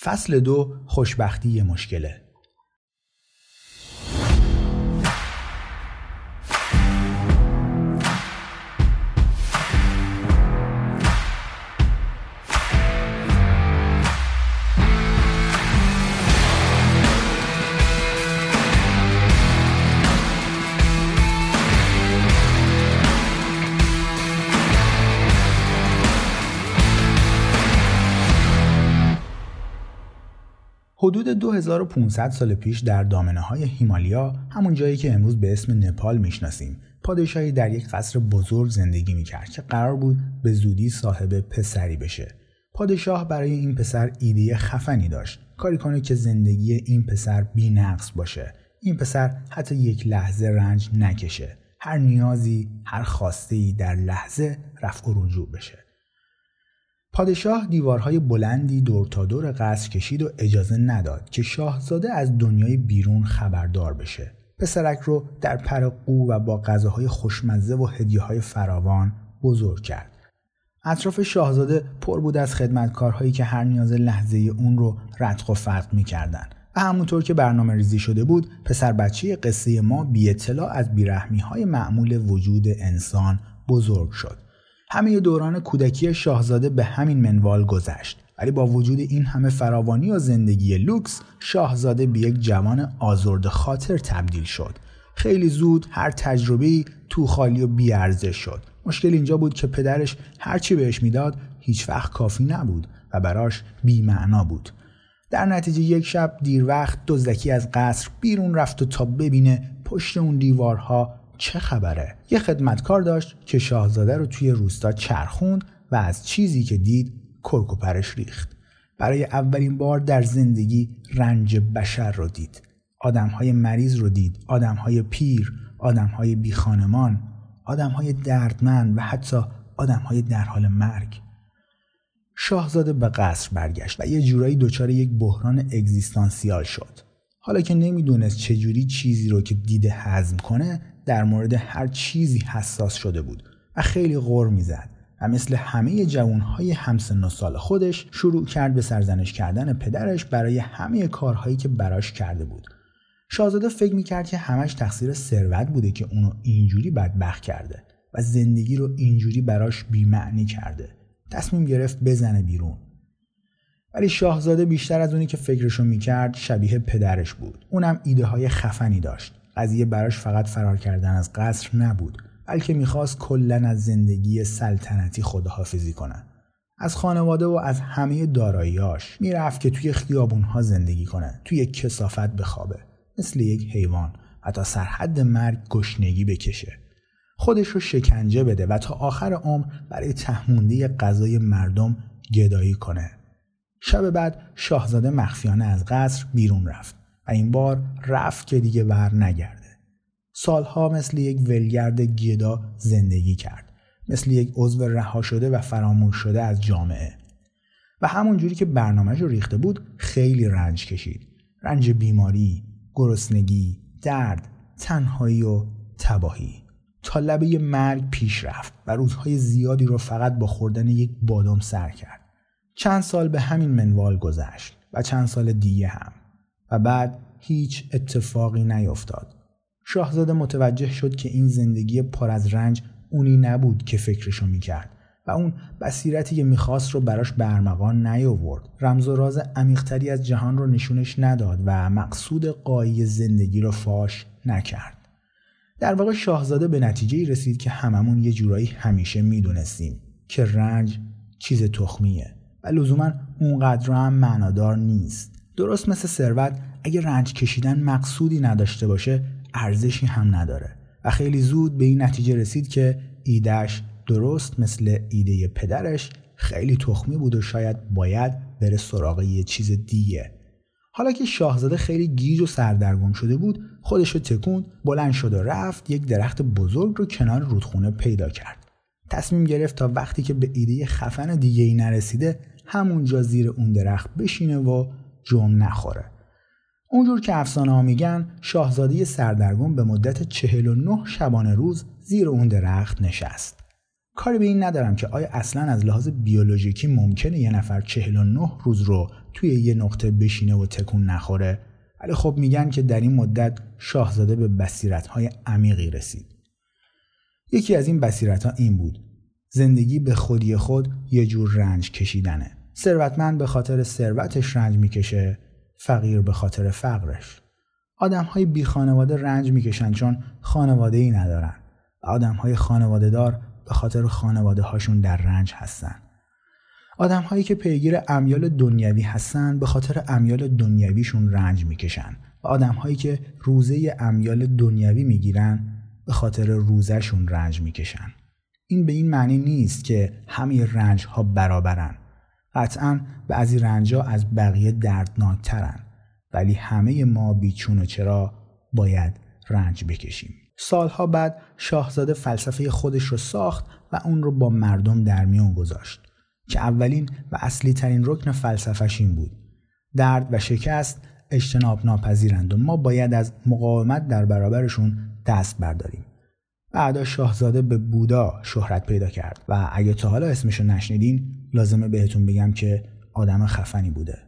فصل دو خوشبختی مشکله. حدود 2500 سال پیش در دامنه های هیمالیا همون جایی که امروز به اسم نپال می‌شناسیم پادشاهی در یک قصر بزرگ زندگی می‌کرد که قرار بود به زودی صاحب پسری بشه. پادشاه برای این پسر ایده خفنی داشت. کاری کنه که زندگی این پسر بی نقص باشه. این پسر حتی یک لحظه رنج نکشه. هر نیازی هر خواسته ای در لحظه رفع و رجوع بشه. پادشاه دیوارهای بلندی دور تا دور قصر کشید و اجازه نداد که شاهزاده از دنیای بیرون خبردار بشه. پسرک رو در پر قو و با غذاهای خوشمزه و هدیه فراوان بزرگ کرد. اطراف شاهزاده پر بود از خدمتکارهایی که هر نیاز لحظه اون رو ردخ و فرق می‌کردن و همونطور که برنامه ریزی شده بود پسر بچه قصه ما بی اطلاع از بیرحمی های معمول وجود انسان بزرگ شد. همه دوران کودکی شاهزاده به همین منوال گذشت. ولی با وجود این همه فراوانی و زندگی لوکس شاهزاده به یک جوان آزرد خاطر تبدیل شد. خیلی زود هر تجربه تو خالی و بیارزش شد. مشکل اینجا بود که پدرش هرچی بهش می‌داد هیچ وقت کافی نبود و براش بیمعنا بود. در نتیجه یک شب دیر وقت دزدکی از قصر بیرون رفت و تا ببینه پشت اون دیوارها چه خبره؟ یه خدمتکار داشت که شاهزاده رو توی روستا چرخوند و از چیزی که دید کرک و پرش ریخت. برای اولین بار در زندگی رنج بشر رو دید. آدمهای مریض رو دید. آدمهای پیر آدمهای بیخانمان آدمهای دردمند و حتی آدمهای در حال مرگ. شاهزاده به قصر برگشت و یه جورایی دچار یک بحران اگزیستانسیال شد. حالا که نمی‌دونست چجوری چیزی رو که دیده هضم کنه در مورد هر چیزی حساس شده بود و خیلی غور می‌زد و مثل همه جوانهای همسن و سال خودش شروع کرد به سرزنش کردن پدرش برای همه کارهایی که براش کرده بود. شاهزاده فکر می‌کرد که همش تقصیر ثروت بوده که اونو اینجوری بدبخت کرده و زندگی رو اینجوری براش بیمعنی کرده. تصمیم گرفت بزنه بیرون. ولی شاهزاده بیشتر از اونی که فکرشو می‌کرد شبیه پدرش بود. اونم ایده های خفنی داشت. قضیه براش فقط فرار کردن از قصر نبود بلکه می‌خواست کلا از زندگی سلطنتی خداحافظی کنه. از خانواده و از همه داراییاش می‌رفت که توی خیابونها زندگی کنه توی کسافت بخوابه مثل یک حیوان و تا سرحد مرگ گشنگی بکشه. خودش رو شکنجه بده و تا آخر عمر برای تهمونده غذای مردم گدایی کنه. شب بعد شاهزاده مخفیانه از قصر بیرون رفت. این بار رفت که دیگه بر نگرده. سالها مثل یک ولگرد گدا زندگی کرد. مثل یک عضو رها شده و فراموش شده از جامعه. و همون جوری که برنامهش رو ریخته بود خیلی رنج کشید. رنج بیماری گرسنگی درد تنهایی و تباهی. تا لبه مرگ پیش رفت و روزهای زیادی رو فقط با خوردن یک بادام سر کرد. چند سال به همین منوال گذشت و چند سال دیگه هم. و بعد هیچ اتفاقی نیفتاد. شاهزاده متوجه شد که این زندگی پر از رنج اونی نبود که فکرشو می‌کرد و اون بصیرتی که می‌خواست رو براش برمغان نیاورد. رمز و راز عمیقتری از جهان رو نشونش نداد و مقصود قایی زندگی رو فاش نکرد. در واقع شاهزاده به نتیجه رسید که هممون یه جورایی همیشه می‌دونستیم که رنج چیز تخمیه و لزوما اونقدر هم معنادار نیست. درست مثل ثروت اگه رنج کشیدن مقصودی نداشته باشه ارزشی هم نداره. و خیلی زود به این نتیجه رسید که ایدهش درست مثل ایده پدرش خیلی تخمی بود و شاید باید بره سراغ یه چیز دیگه. حالا که شاهزاده خیلی گیج و سردرگم شده بود خودش رو تکوند بلند شد و رفت یک درخت بزرگ رو کنار رودخونه پیدا کرد. تصمیم گرفت تا وقتی که به ایده خفن دیگه ای نرسیده همونجا زیر اون درخت بشینه و جمع نخوره. اونجور که افسانه ها میگن شاهزاده سردرگم به مدت 49 شبانه روز زیر اون درخت نشست. کاری به این ندارم که آیا اصلا از لحاظ بیولوژیکی ممکنه یه نفر 49 روز رو توی یه نقطه بشینه و تکون نخوره؟ ولی خب میگن که در این مدت شاهزاده به بصیرت‌های عمیقی رسید. یکی از این بصیرت‌ها این بود. زندگی به خودی خود یه جور رنج کشیدنه. ثروتمند به خاطر ثروتش رنج می‌کشه فقیر به خاطر فقرش. آدم های بی خانواده رنج می‌کشن چون خانواده ای ندارن و آدم های خانواده دار به خاطر خانواده هاشون در رنج هستن. آدم هایی که پیگیر امیال دنیوی هستن به خاطر امیال دنیویشون رنج می‌کشن و آدم هایی که روزه امیال دنیوی می‌گیرن به خاطر روزهشون رنج می‌کشن. این به این معنی نیست که همه رنج ها برابرن. قطعا بعضی رنج ها از بقیه دردناکترن ولی همه ما بیچون و چرا باید رنج بکشیم. سالها بعد شاهزاده فلسفه خودش رو ساخت و اون رو با مردم در میون گذاشت که اولین و اصلی ترین رکن فلسفش این بود. درد و شکست اجتناب ناپذیرند و ما باید از مقاومت در برابرشون دست برداریم. بعدا شاهزاده به بودا شهرت پیدا کرد و اگه تا حالا اسمشو نشنیدین لازمه بهتون بگم که آدم خفنی بوده.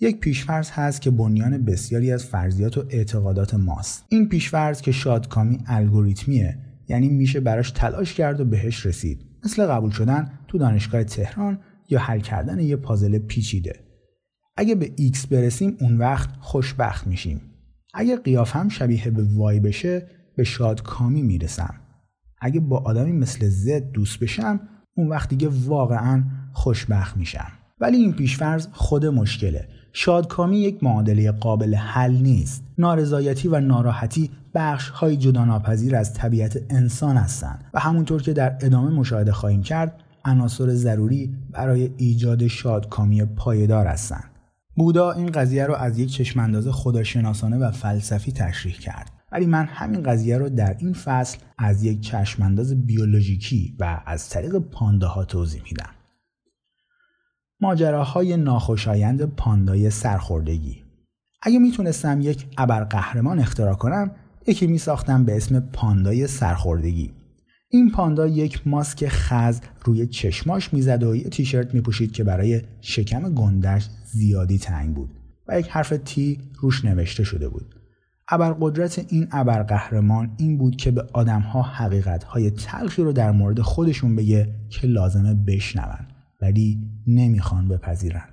یک پیشفرض هست که بنیان بسیاری از فرضیات و اعتقادات ماست. این پیشفرض که شادکامی الگوریتمیه یعنی میشه براش تلاش کرد و بهش رسید. مثل قبول شدن تو دانشگاه تهران یا حل کردن یه پازل پیچیده. اگه به X برسیم اون وقت خوشبخت میشیم. اگه قیافم شبیه به وای بشه به شادکامی می‌رسم. اگه با آدمی مثل زد دوست بشم اون وقت دیگه واقعا خوشبخت میشم. ولی این پیشفرض خود مشکله. شادکامی یک معادله قابل حل نیست. نارضایتی و ناراحتی بخش های جداناپذیر از طبیعت انسان هستند و همونطور که در ادامه مشاهده خواهیم کرد عناصر ضروری برای ایجاد شادکامی پایدار هستند. بودا این قضیه رو از یک چشمانداز خداشناسانه و فلسفی تشریح کرد. ولی من همین قضیه رو در این فصل از یک چشمانداز بیولوژیکی و از طریق پانداها توضیح میدم. ماجراهای ناخوشایند پاندای سرخوردگی. اگه می‌تونستم یک ابرقهرمان اختراع کنم یکی میساختم به اسم پاندای سرخوردگی. این پاندا یک ماسک خز روی چشماش می‌زد و یه تیشرت میپوشید که برای شکم گندش زیادی تنگ بود و یک حرف تی روش نوشته شده بود. ابرقدرت این ابرقهرمان این بود که به آدمها حقیقتهای تلخی رو در مورد خودشون بگه که لازمه بشنون ولی نمی‌خوان بپذیرن.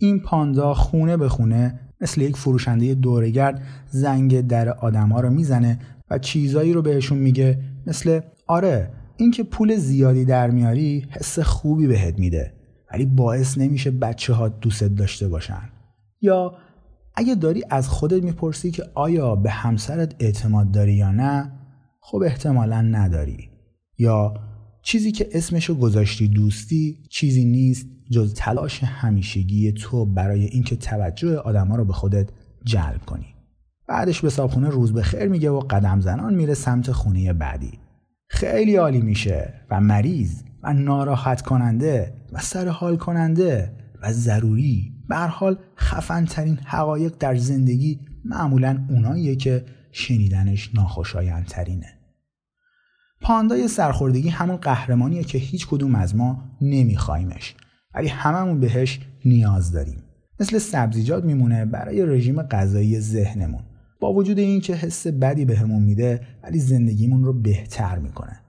این پاندا خونه به خونه مثل یک فروشنده دورگرد زنگ در آدما رو می‌زنه و چیزایی رو بهشون میگه مثل آره اینکه پول زیادی در میاری حس خوبی بهت میده ولی باعث نمیشه بچه ها دوست داشته باشن. یا اگه داری از خودت می‌پرسی که آیا به همسرت اعتماد داری یا نه خب احتمالا نداری. یا چیزی که اسمشو گذاشتی دوستی چیزی نیست جز تلاش همیشگی تو برای اینکه توجه آدما رو به خودت جلب کنی. بعدش به صابخونه روز به خیر میگه و قدم زنان میره سمت خونه بعدی. خیلی عالی میشه و مریض و ناراحت کننده و سر حال کننده و ضروری. به حال خفن ترین حقایق در زندگی معمولا اوناییه که شنیدنش ناخوشایندترینه. پاندای سرخوردگی همون قهرمانیه که هیچ کدوم از ما نمیخوایمش ولی هممون بهش نیاز داریم. مثل سبزیجات میمونه برای رژیم غذایی ذهنمون. با وجود اینکه حس بدی بهمون میده ولی زندگیمون رو بهتر می‌کنه.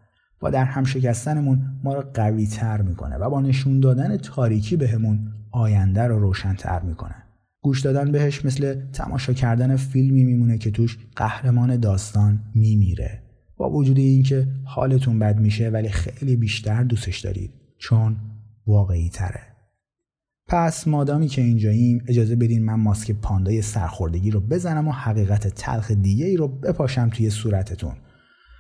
و در هم شکستنمون ما رو قوی تر می‌کنه و با نشون دادن تاریکی بهمون آینده رو روشنتر می‌کنه. گوش دادن بهش مثل تماشا کردن فیلمی میمونه که توش قهرمان داستان میمیره. با وجود اینکه حالتون بد میشه ولی خیلی بیشتر دوستش دارید چون واقعی تره پس مادامی که اینجاییم اجازه بدین من ماسک پاندای سرخوردگی رو بزنم و حقیقت تلخ دیگه ای رو بپاشم توی صورتتون.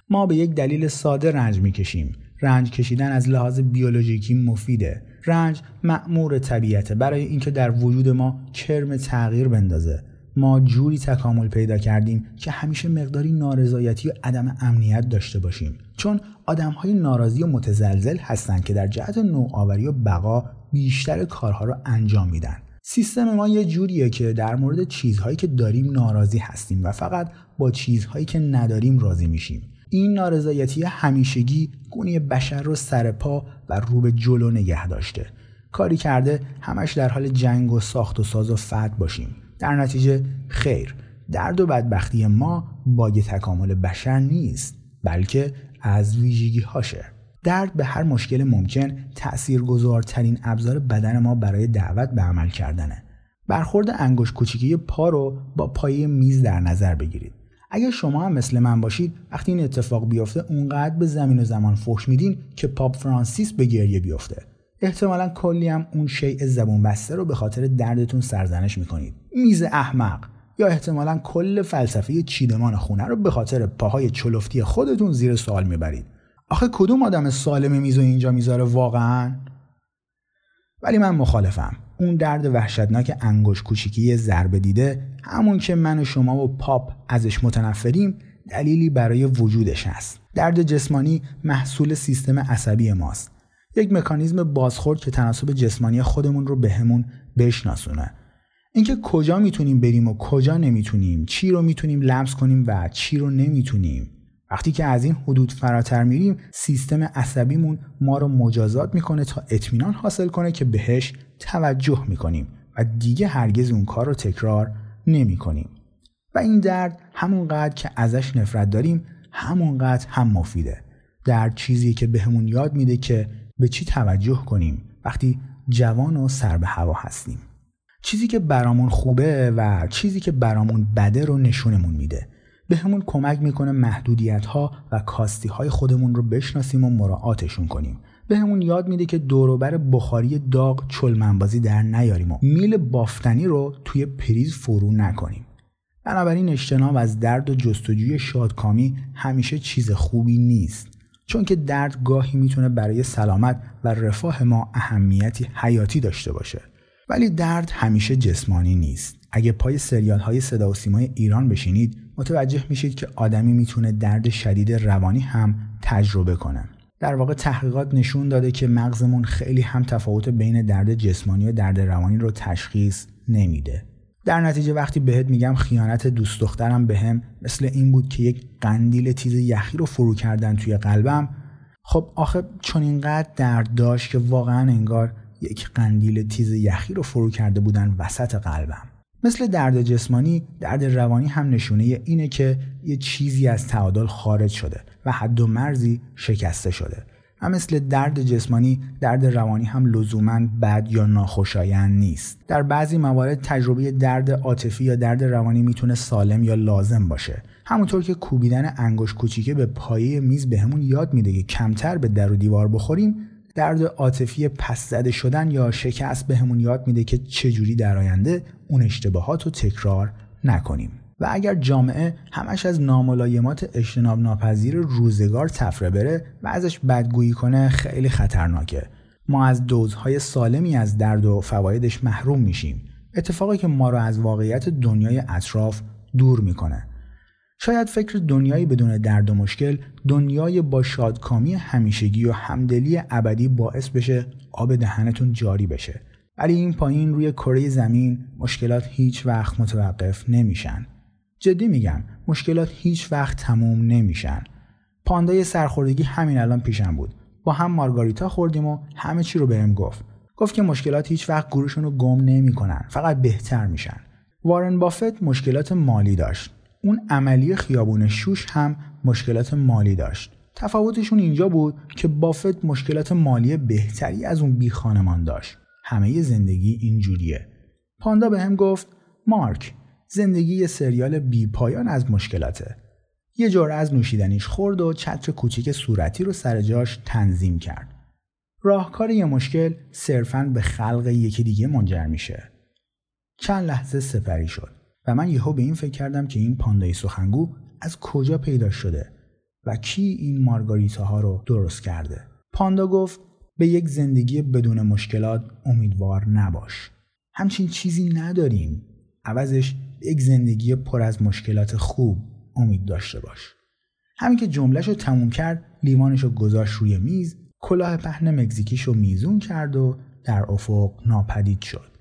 ما به یک دلیل ساده رنج می‌کشیم. رنج کشیدن از لحاظ بیولوژیکی مفیده. رنج معمور طبیعته. برای اینکه در وجود ما کرم تغییر بندازه. ما جوری تکامل پیدا کردیم که همیشه مقداری نارضایتی و عدم امنیت داشته باشیم. چون آدم های ناراضی و متزلزل هستند که در جهت نوآوری و بقا بیشتر کارها رو انجام میدن. سیستم ما یه جوریه که در مورد چیزهایی که داریم ناراضی هستیم و فقط با چیزهایی که نداریم راضی میشیم. این نارضایتی همیشگی گونی بشر رو سر پا و رو به جلو نگه داشته. کاری کرده همش در حال جنگ و ساخت و ساز و فد باشیم. در نتیجه خیر. درد و بدبختی ما باگ تکامل بشر نیست بلکه از ویژگی هاشه درد به هر مشکل ممکن تأثیرگذارترین ابزار بدن ما برای دعوت به عمل کردنه. برخورد انگشت کوچیکی پا رو با پایه میز در نظر بگیرید. اگر شما هم مثل من باشید وقتی این اتفاق بیفته اونقدر به زمین و زمان فحش میدین که پاپ فرانسیس به گریه بیفته. احتمالا کلی هم اون شیء زبون بسته رو به خاطر دردتون سرزنش می‌کنید. میز احمق. یا احتمالا کل فلسفه چیدمان خونه رو به خاطر پاهای چلفتی خودتون زیر سوال می‌برید. آخه کدوم آدم سالم میز و اینجا می‌ذاره واقعا؟ ولی من مخالفم. اون درد وحشتناک انگوش کوچیکی ضربه دیده همون که من و شما و پاپ ازش متنفریم دلیلی برای وجودش هست. درد جسمانی محصول سیستم عصبی ماست. یک مکانیزم بازخورد که تناسب جسمانی خودمون رو بهمون به بشناسونه. اینکه کجا می‌تونیم بریم و کجا نمی‌تونیم چی رو می‌تونیم لمس کنیم و چی رو نمی‌تونیم. وقتی که از این حدود فراتر میریم سیستم عصبیمون ما رو مجازات می‌کنه تا اطمینان حاصل کنه که بهش توجه می‌کنیم و دیگه هرگز اون کار رو تکرار نمی‌کنیم. و این درد همونقدر که ازش نفرت داریم همونقدر هم مفیده. درد چیزی که بهمون یاد میده که به چی توجه کنیم وقتی جوان و سر به هوا هستیم. چیزی که برامون خوبه و چیزی که برامون بده رو نشونمون میده. به همون کمک می‌کنه محدودیت ها و کاستی های خودمون رو بشناسیم و مراعاتشون کنیم. به همون یاد میده که دوروبر بخاری داغ چلمنبازی در نیاریم و میل بافتنی رو توی پریز فرو نکنیم. بنابراین اجتناب از درد و جستجوی شادکامی همیشه چیز خوبی نیست. چون که درد گاهی می‌تونه برای سلامت و رفاه ما اهمیتی حیاتی داشته باشه. ولی درد همیشه جسمانی نیست. اگه پای سریال های صدا و سیمای ایران بشینید متوجه میشید که آدمی می‌تونه درد شدید روانی هم تجربه کنه. در واقع تحقیقات نشون داده که مغزمون خیلی هم تفاوت بین درد جسمانی و درد روانی رو تشخیص نمیده. در نتیجه وقتی بهت میگم خیانت دوست دخترم بهم مثل این بود که یک قندیل تیز یخی رو فرو کردن توی قلبم خب آخه چون اینقدر درد داشت که واقعا انگار یک قندیل تیز یخی رو فرو کرده بودن وسط قلبم. مثل درد جسمانی درد روانی هم نشونه اینه که یه چیزی از تعادل خارج شده و حد و مرزی شکسته شده. و مثل درد جسمانی درد روانی هم لزوما بد یا ناخوشایند نیست. در بعضی موارد تجربه درد عاطفی یا درد روانی می‌تونه سالم یا لازم باشه. همونطور که کوبیدن انگشت کوچیکه به پایه میز بهمون به یاد میده که کمتر به در و دیوار بخوریم درد عاطفی پس زده شدن یا شکست بهمون یاد میده که چجوری در آینده اون اشتباهات رو تکرار نکنیم. و اگر جامعه همش از ناملایمات اجتناب ناپذیر روزگار تفره بره و ازش بدگویی کنه خیلی خطرناکه. ما از دوزهای سالمی از درد و فوایدش محروم میشیم. اتفاقی که ما رو از واقعیت دنیای اطراف دور می‌کنه. شاید فکر دنیایی بدون درد و مشکل دنیای با شادکامی همیشگی و همدلی ابدی باعث بشه آب دهنتون جاری بشه. ولی این پایین روی کره زمین مشکلات هیچ وقت متوقف نمیشن. جدی میگم مشکلات هیچ وقت تموم نمیشن. پاندای سرخوردگی همین الان پیشم بود. با هم مارگاریتا خوردیم و همه چی رو بهم گفت. گفت که مشکلات هیچ وقت گروشون رو گم نمی‌کنن فقط بهتر میشن. وارن بافت مشکلات مالی داشت. اون عملی خیابون شوش هم مشکلات مالی داشت. تفاوتشون اینجا بود که بافت مشکلات مالی بهتری از اون بی خانمان داشت. همه زندگی اینجوریه. پاندا به هم گفت مارک زندگی یه سریال بی پایان از مشکلاته. یه جور از نوشیدنیش خورد و چتر کوچیک صورتی رو سر جاش تنظیم کرد. راهکار یه مشکل صرفا به خلق یکی دیگه منجر میشه. چند لحظه سپری شد. من یهو به این فکر کردم که این پاندای سخنگو از کجا پیدا شده و کی این مارگاریتا ها رو درست کرده. پاندا گفت به یک زندگی بدون مشکلات امیدوار نباش. همچین چیزی نداریم. عوضش به یک زندگی پر از مشکلات خوب امید داشته باش. همین که جملهش تموم کرد لیوانش رو گذاشت روی میز کلاه پهن مکزیکیش رو میزون کرد و در افق ناپدید شد.